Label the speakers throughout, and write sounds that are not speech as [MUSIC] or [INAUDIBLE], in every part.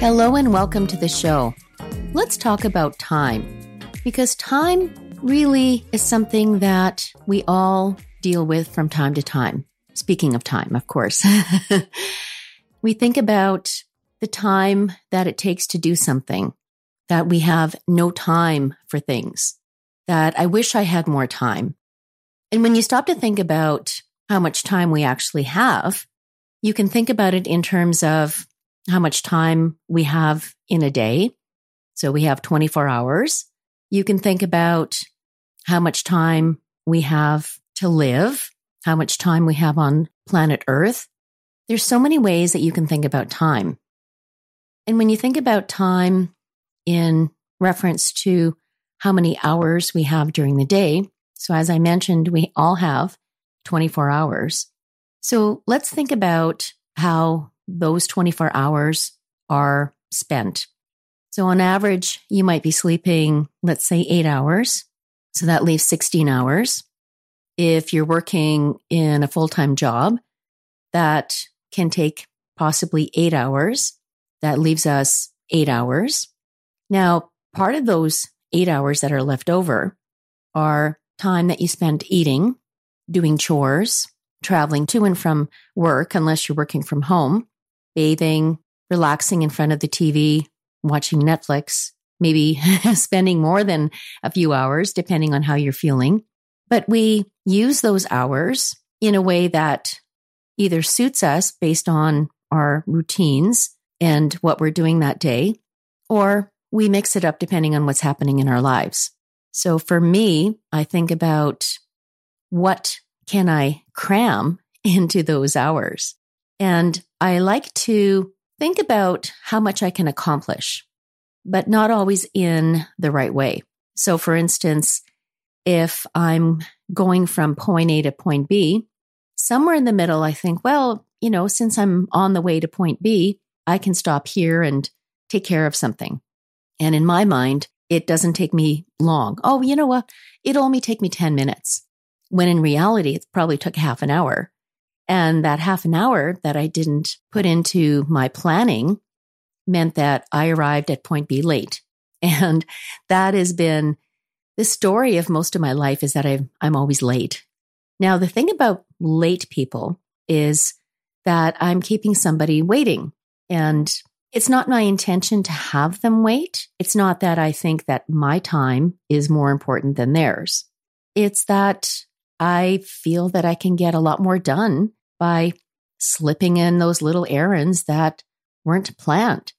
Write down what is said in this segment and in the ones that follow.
Speaker 1: Hello and welcome to the show. Let's talk about time because time really is something that we all deal with from time to time. Speaking of time, of course, [LAUGHS] we think about the time that it takes to do something, that we have no time for things, that I wish I had more time. And when you stop to think about how much time we actually have, you can think about it in terms of how much time we have in a day. So we have 24 hours. You can think about how much time we have to live, how much time we have on planet Earth. There's so many ways that you can think about time. And when you think about time in reference to how many hours we have during the day, so as I mentioned, we all have 24 hours. So let's think about how those 24 hours are spent. So on average, you might be sleeping, let's say eight hours. So that leaves 16 hours. If you're working in a full time job, that can take possibly eight hours. That leaves us eight hours. Now, part of those eight hours that are left over are time that you spend eating, doing chores, traveling to and from work, unless you're working from home, bathing, relaxing in front of the TV, watching Netflix, maybe [LAUGHS] spending more than a few hours, depending on how you're feeling. But we use those hours in a way that either suits us based on our routines and what we're doing that day, or we mix it up depending on what's happening in our lives. So for me, I think about what can I cram [LAUGHS] into those hours? And I like to think about how much I can accomplish, but not always in the right way. So, for instance, if I'm going from point A to point B, somewhere in the middle, I think, well, you know, since I'm on the way to point B, I can stop here and take care of something. And in my mind, it doesn't take me long. Oh, you know what? It'll only take me 10 minutes. When in reality, it probably took half an hour. And that half an hour that I didn't put into my planning meant that I arrived at point B late. [LAUGHS] And that has been the story of most of my life is that i am always late. Now, the thing about late people is that I'm keeping somebody waiting. And it's not my intention to have them wait. It's not that I think that my time is more important than theirs. It's that I feel that I can get a lot more done by slipping in those little errands that weren't planned.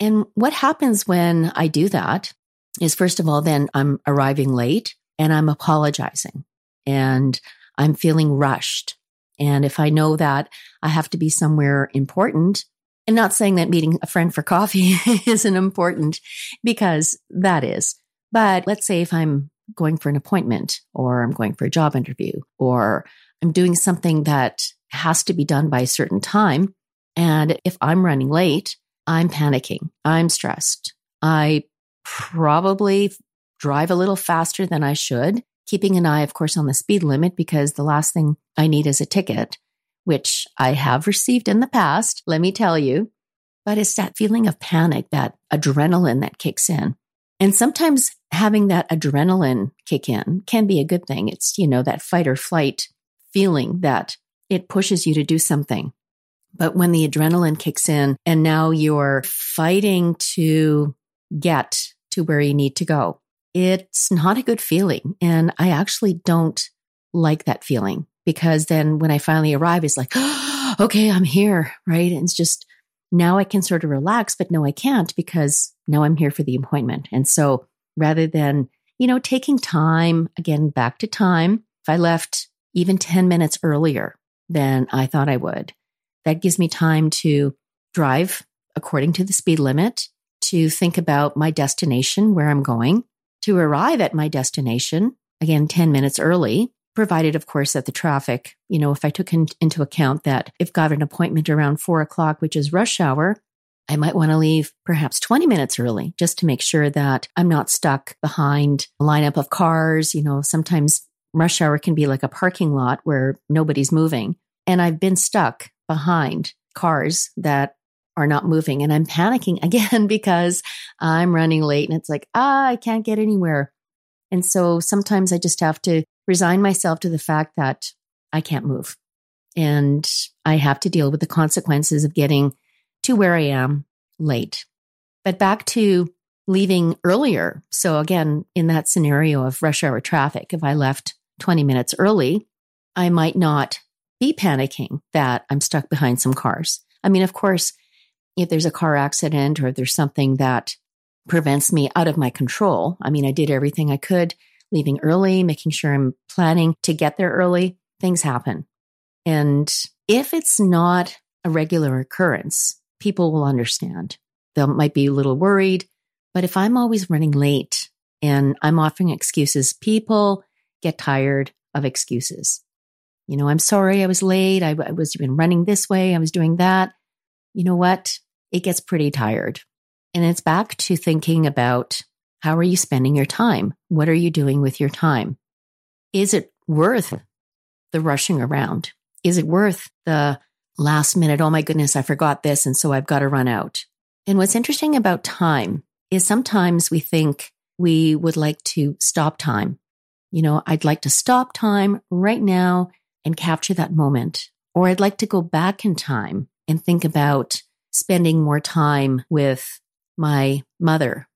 Speaker 1: And what happens when I do that is, first of all, then I'm arriving late and I'm apologizing and I'm feeling rushed. And if I know that I have to be somewhere important, and not saying that meeting a friend for coffee [LAUGHS] isn't important because that is, but let's say if I'm going for an appointment or I'm going for a job interview or I'm doing something that has to be done by a certain time. And if I'm running late, I'm panicking. I'm stressed. I probably drive a little faster than I should, keeping an eye, of course, on the speed limit because the last thing I need is a ticket, which I have received in the past, let me tell you. But it's that feeling of panic, that adrenaline that kicks in. And sometimes having that adrenaline kick in can be a good thing. It's, you know, that fight or flight feeling that it pushes you to do something. But when the adrenaline kicks in and now you're fighting to get to where you need to go, it's not a good feeling. And I actually don't like that feeling because then when I finally arrive, it's like, oh, [GASPS] okay, I'm here, right? And it's just now I can sort of relax, but no, I can't because now I'm here for the appointment. And so rather than, you know, taking time, again, back to time, if I left even 10 minutes earlier than I thought I would, that gives me time to drive according to the speed limit, to think about my destination, where I'm going, to arrive at my destination, again, 10 minutes early, provided, of course, that the traffic, you know, if I took in, into account that if got an appointment around four o'clock, which is rush hour, I might want to leave perhaps 20 minutes early just to make sure that I'm not stuck behind a lineup of cars. You know, sometimes rush hour can be like a parking lot where nobody's moving. And I've been stuck behind cars that are not moving. And I'm panicking [LAUGHS] again because I'm running late and it's like, ah, I can't get anywhere. And so sometimes I just have to resign myself to the fact that I can't move. And I have to deal with the consequences of getting to where I am late. But back to leaving earlier. So, again, in that scenario of rush hour traffic, if I left 20 minutes early, I might not be panicking that I'm stuck behind some cars. I mean, of course, if there's a car accident or there's something that prevents me out of my control, I mean, I did everything I could leaving early, making sure I'm planning to get there early, things happen. And if it's not a regular occurrence, people will understand. They might be a little worried. But if I'm always running late and I'm offering excuses, people get tired of excuses. You know, I'm sorry I was late. I, I was even running this way. I was doing that. You know what? It gets pretty tired. And it's back to thinking about how are you spending your time? What are you doing with your time? Is it worth the rushing around? Is it worth the last minute, oh my goodness, I forgot this. And so I've got to run out. And what's interesting about time is sometimes we think we would like to stop time. You know, I'd like to stop time right now and capture that moment. Or I'd like to go back in time and think about spending more time with my mother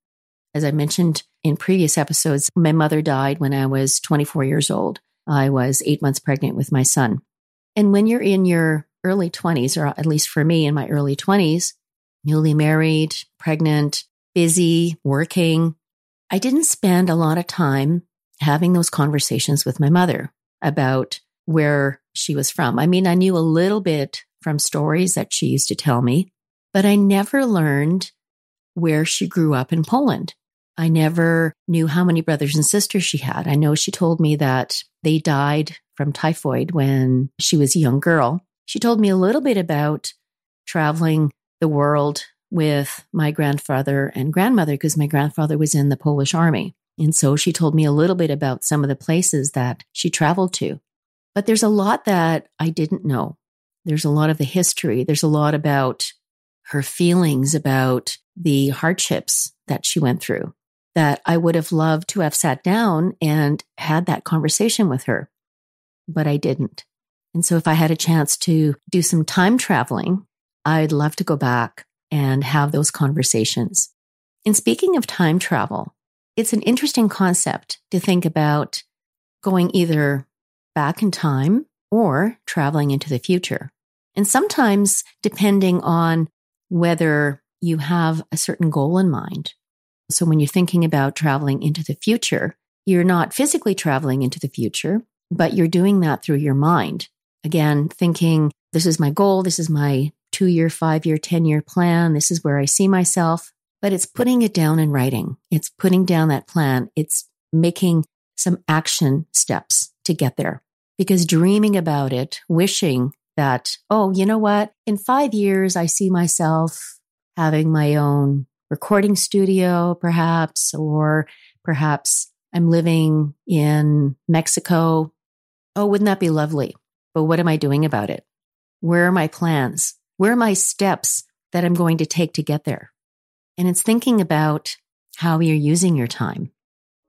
Speaker 1: as I mentioned in previous episodes, my mother died when I was 24 years old. I was eight months pregnant with my son. And when you're in your early 20s, or at least for me in my early 20s, newly married, pregnant, busy, working, I didn't spend a lot of time having those conversations with my mother about where she was from. I mean, I knew a little bit from stories that she used to tell me, but I never learned where she grew up in Poland. I never knew how many brothers and sisters she had. I know she told me that they died from typhoid when she was a young girl. She told me a little bit about traveling the world with my grandfather and grandmother because my grandfather was in the Polish army. And so she told me a little bit about some of the places that she traveled to. But there's a lot that I didn't know. There's a lot of the history. There's a lot about her feelings about the hardships that she went through that I would have loved to have sat down and had that conversation with her, but I didn't. And so if I had a chance to do some time traveling, I'd love to go back and have those conversations. And speaking of time travel, it's an interesting concept to think about going either back in time or traveling into the future. And sometimes, depending on whether you have a certain goal in mind, so when you're thinking about traveling into the future, you're not physically traveling into the future, but you're doing that through your mind. Again, thinking, this is my goal. This is my two year, five year, 10 year plan. This is where I see myself. But it's putting it down in writing. It's putting down that plan. It's making some action steps to get there because dreaming about it, wishing that, oh, you know what? In five years, I see myself having my own recording studio, perhaps, or perhaps I'm living in Mexico. Oh, wouldn't that be lovely? But what am I doing about it? Where are my plans? Where are my steps that I'm going to take to get there? And it's thinking about how you're using your time.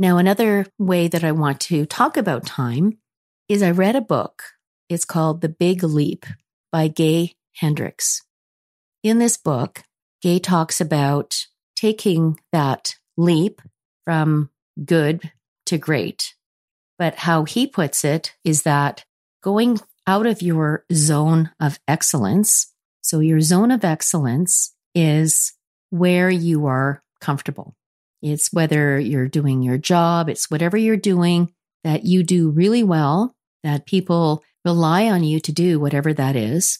Speaker 1: Now, another way that I want to talk about time is I read a book. It's called The Big Leap by Gay Hendricks. In this book, Gay talks about taking that leap from good to great. But how he puts it is that going out of your zone of excellence. So your zone of excellence is where you are comfortable. It's whether you're doing your job, it's whatever you're doing that you do really well that people rely on you to do whatever that is.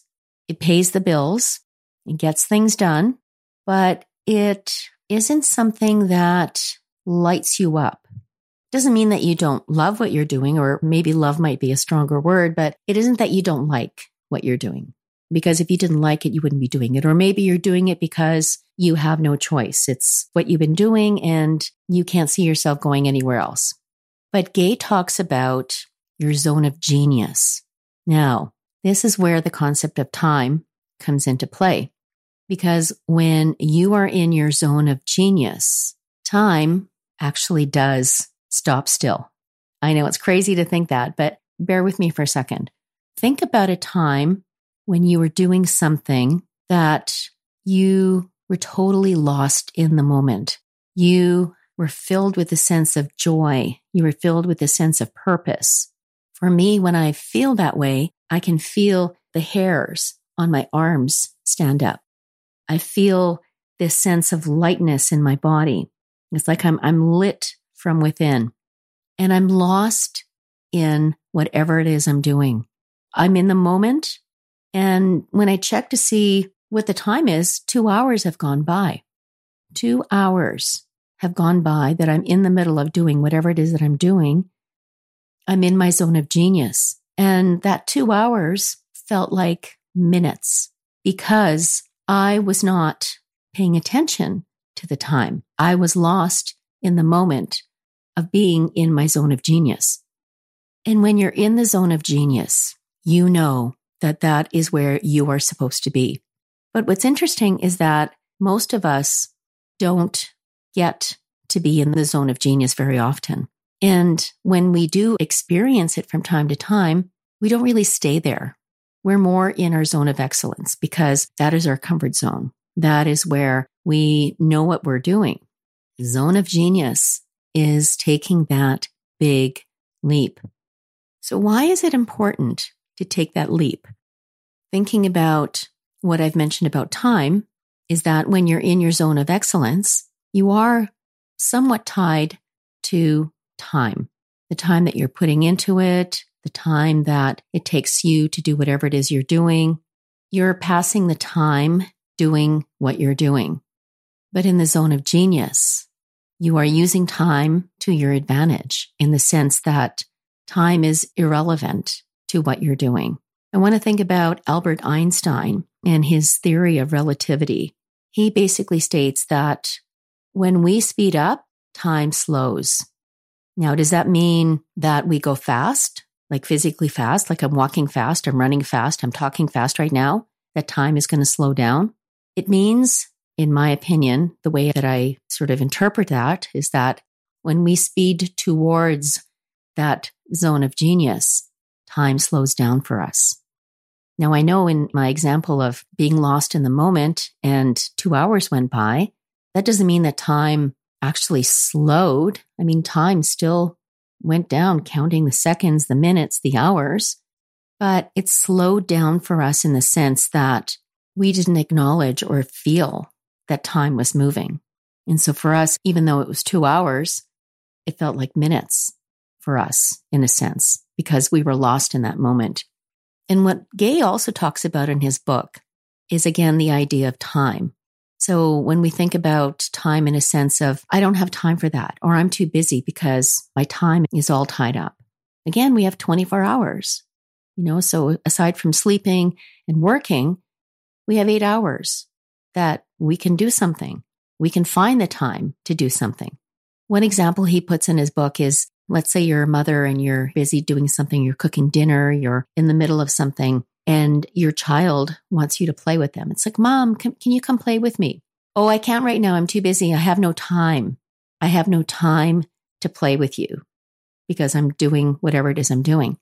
Speaker 1: It pays the bills, it gets things done, but it isn't something that lights you up. Doesn't mean that you don't love what you're doing, or maybe love might be a stronger word, but it isn't that you don't like what you're doing. Because if you didn't like it, you wouldn't be doing it. Or maybe you're doing it because you have no choice. It's what you've been doing and you can't see yourself going anywhere else. But Gay talks about your zone of genius. Now, this is where the concept of time comes into play. Because when you are in your zone of genius, time actually does stop still. I know it's crazy to think that, but bear with me for a second. Think about a time when you were doing something that you were totally lost in the moment. You were filled with a sense of joy. You were filled with a sense of purpose. For me, when I feel that way, I can feel the hairs on my arms stand up. I feel this sense of lightness in my body. It's like I'm, I'm lit from within and I'm lost in whatever it is I'm doing. I'm in the moment. And when I check to see what the time is, two hours have gone by. Two hours have gone by that I'm in the middle of doing whatever it is that I'm doing. I'm in my zone of genius. And that two hours felt like minutes because I was not paying attention to the time. I was lost in the moment of being in my zone of genius. And when you're in the zone of genius, you know that that is where you are supposed to be. But what's interesting is that most of us don't get to be in the zone of genius very often. And when we do experience it from time to time, we don't really stay there. We're more in our zone of excellence because that is our comfort zone. That is where we know what we're doing. Zone of genius is taking that big leap. So why is it important to take that leap? Thinking about what I've mentioned about time is that when you're in your zone of excellence, you are somewhat tied to time, the time that you're putting into it, the time that it takes you to do whatever it is you're doing. You're passing the time doing what you're doing. But in the zone of genius, you are using time to your advantage in the sense that time is irrelevant to what you're doing. I want to think about Albert Einstein and his theory of relativity. He basically states that when we speed up, time slows. Now, does that mean that we go fast, like physically fast, like I'm walking fast, I'm running fast, I'm talking fast right now, that time is going to slow down? It means, in my opinion, the way that I sort of interpret that is that when we speed towards that zone of genius, time slows down for us. Now, I know in my example of being lost in the moment and two hours went by, that doesn't mean that time actually slowed. I mean, time still went down, counting the seconds, the minutes, the hours, but it slowed down for us in the sense that we didn't acknowledge or feel that time was moving. And so for us, even though it was two hours, it felt like minutes for us in a sense because we were lost in that moment. And what Gay also talks about in his book is again the idea of time. So when we think about time in a sense of, I don't have time for that, or I'm too busy because my time is all tied up. Again, we have 24 hours. You know, so aside from sleeping and working, we have eight hours that we can do something. We can find the time to do something. One example he puts in his book is let's say you're a mother and you're busy doing something, you're cooking dinner, you're in the middle of something, and your child wants you to play with them. It's like, Mom, can, can you come play with me? Oh, I can't right now. I'm too busy. I have no time. I have no time to play with you because I'm doing whatever it is I'm doing.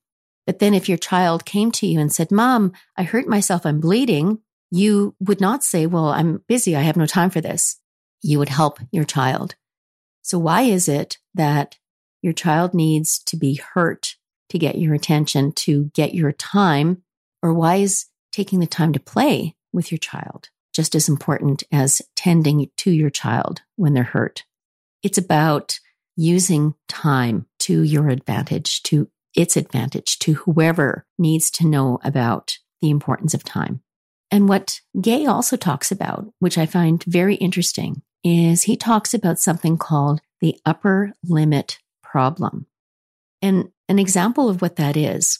Speaker 1: But then if your child came to you and said, Mom, I hurt myself, I'm bleeding, you would not say, Well, I'm busy, I have no time for this. You would help your child. So why is it that your child needs to be hurt to get your attention, to get your time? Or why is taking the time to play with your child just as important as tending to your child when they're hurt? It's about using time to your advantage, to its advantage, to whoever needs to know about the importance of time. And what Gay also talks about, which I find very interesting, is he talks about something called the upper limit problem. And an example of what that is,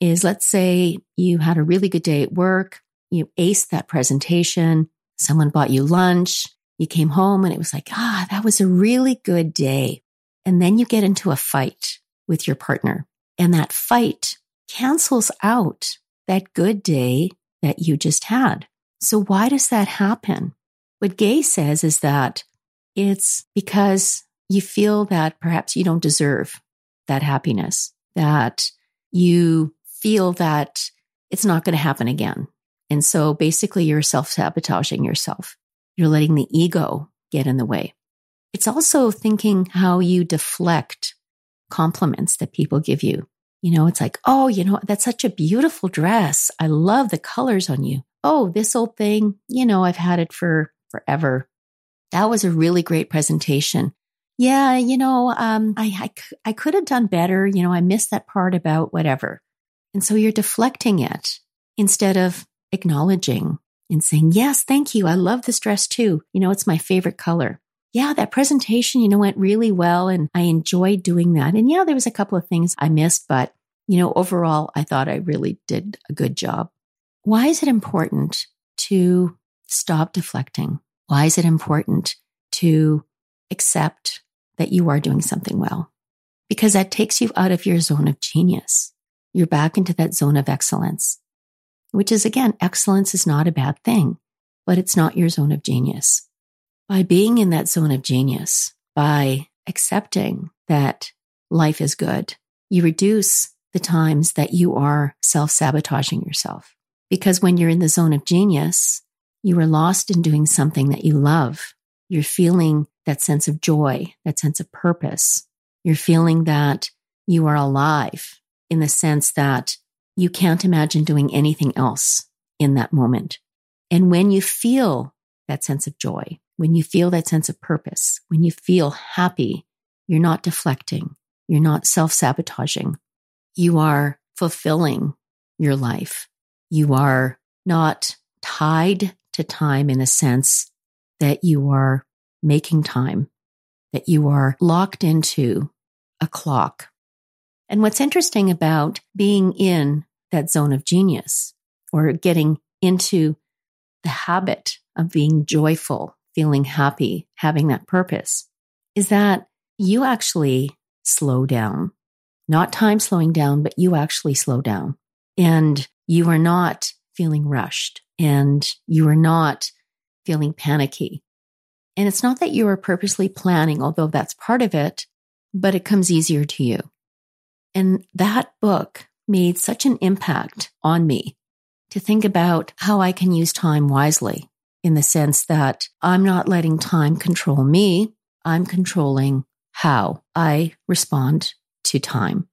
Speaker 1: is let's say you had a really good day at work, you aced that presentation, someone bought you lunch, you came home and it was like, ah, that was a really good day. And then you get into a fight with your partner and that fight cancels out that good day that you just had. So why does that happen? What Gay says is that it's because you feel that perhaps you don't deserve that happiness, that you feel that it's not going to happen again. And so basically you're self sabotaging yourself. You're letting the ego get in the way. It's also thinking how you deflect compliments that people give you. You know, it's like, oh, you know, that's such a beautiful dress. I love the colors on you. Oh, this old thing, you know, I've had it for forever. That was a really great presentation. Yeah, you know, um, I, I, I could have done better. You know, I missed that part about whatever. And so you're deflecting it instead of acknowledging and saying, yes, thank you. I love this dress too. You know, it's my favorite color yeah, that presentation, you know, went really well and I enjoyed doing that. And yeah, there was a couple of things I missed, but you know, overall, I thought I really did a good job. Why is it important to stop deflecting? Why is it important to accept that you are doing something well? Because that takes you out of your zone of genius. You're back into that zone of excellence, which is again, excellence is not a bad thing, but it's not your zone of genius by being in that zone of genius, by accepting that life is good, you reduce the times that you are self sabotaging yourself. Because when you're in the zone of genius, you are lost in doing something that you love. You're feeling that sense of joy, that sense of purpose. You're feeling that you are alive in the sense that you can't imagine doing anything else in that moment. And when you feel that sense of joy, when you feel that sense of purpose, when you feel happy, you're not deflecting, you're not self sabotaging, you are fulfilling your life. You are not tied to time in a sense that you are making time, that you are locked into a clock. And what's interesting about being in that zone of genius or getting into the habit of being joyful feeling happy, having that purpose, is that you actually slow down. Not time slowing down, but you actually slow down. And you are not feeling rushed and you are not feeling panicky. And it's not that you are purposely planning, although that's part of it, but it comes easier to you. And that book made such an impact on me to think about how I can use time wisely in the sense that I'm not letting time control me. I'm controlling how I respond to time.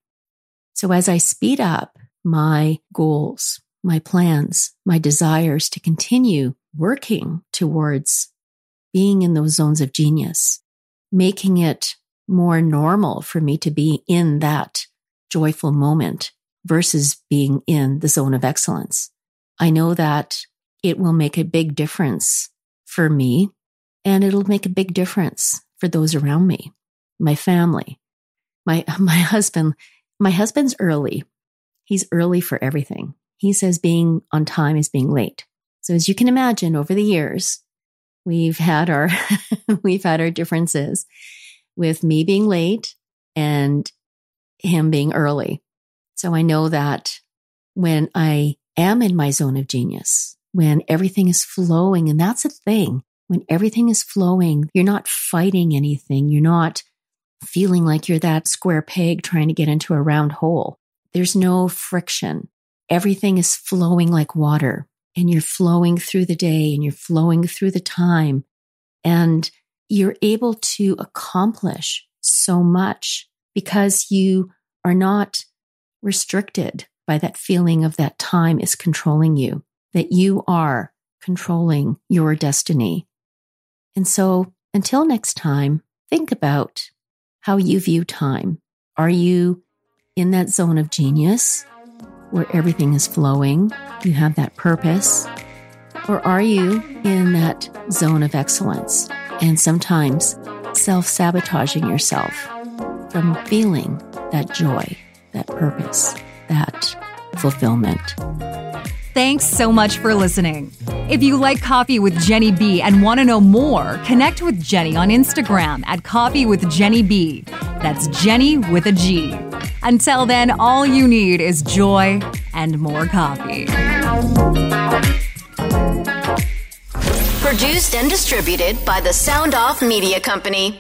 Speaker 1: So as I speed up my goals, my plans, my desires to continue working towards being in those zones of genius, making it more normal for me to be in that joyful moment versus being in the zone of excellence. I know that it will make a big difference for me and it'll make a big difference for those around me, my family, my, [LAUGHS] my husband. My husband's early he's early for everything. He says being on time is being late. So as you can imagine, over the years, we've had our [LAUGHS] we've had our differences with me being late and him being early. So I know that when I am in my zone of genius, when everything is flowing, and that's a thing, when everything is flowing, you're not fighting anything. You're not feeling like you're that square peg trying to get into a round hole. There's no friction. Everything is flowing like water and you're flowing through the day and you're flowing through the time and you're able to accomplish so much because you are not restricted by that feeling of that time is controlling you, that you are controlling your destiny. And so until next time, think about how you view time. Are you in that zone of genius where everything is flowing? You have that purpose? Or are you in that zone of excellence and sometimes self sabotaging yourself from feeling that joy, that purpose, that fulfillment?
Speaker 2: Thanks so much for listening. If you like Coffee with Genny B and want to know more, connect with Genny on Instagram at Coffee with Genny B. That's Genny with a G. Until then, all you need is joy and more coffee.
Speaker 3: Produced and distributed by the Sound Off Media Company.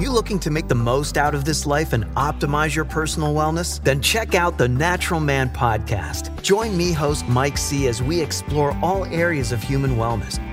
Speaker 4: You looking to make the most out of this life and optimize your personal wellness? Then check out the Natural Man podcast. Join me, host Mike C., as we explore all areas of human wellness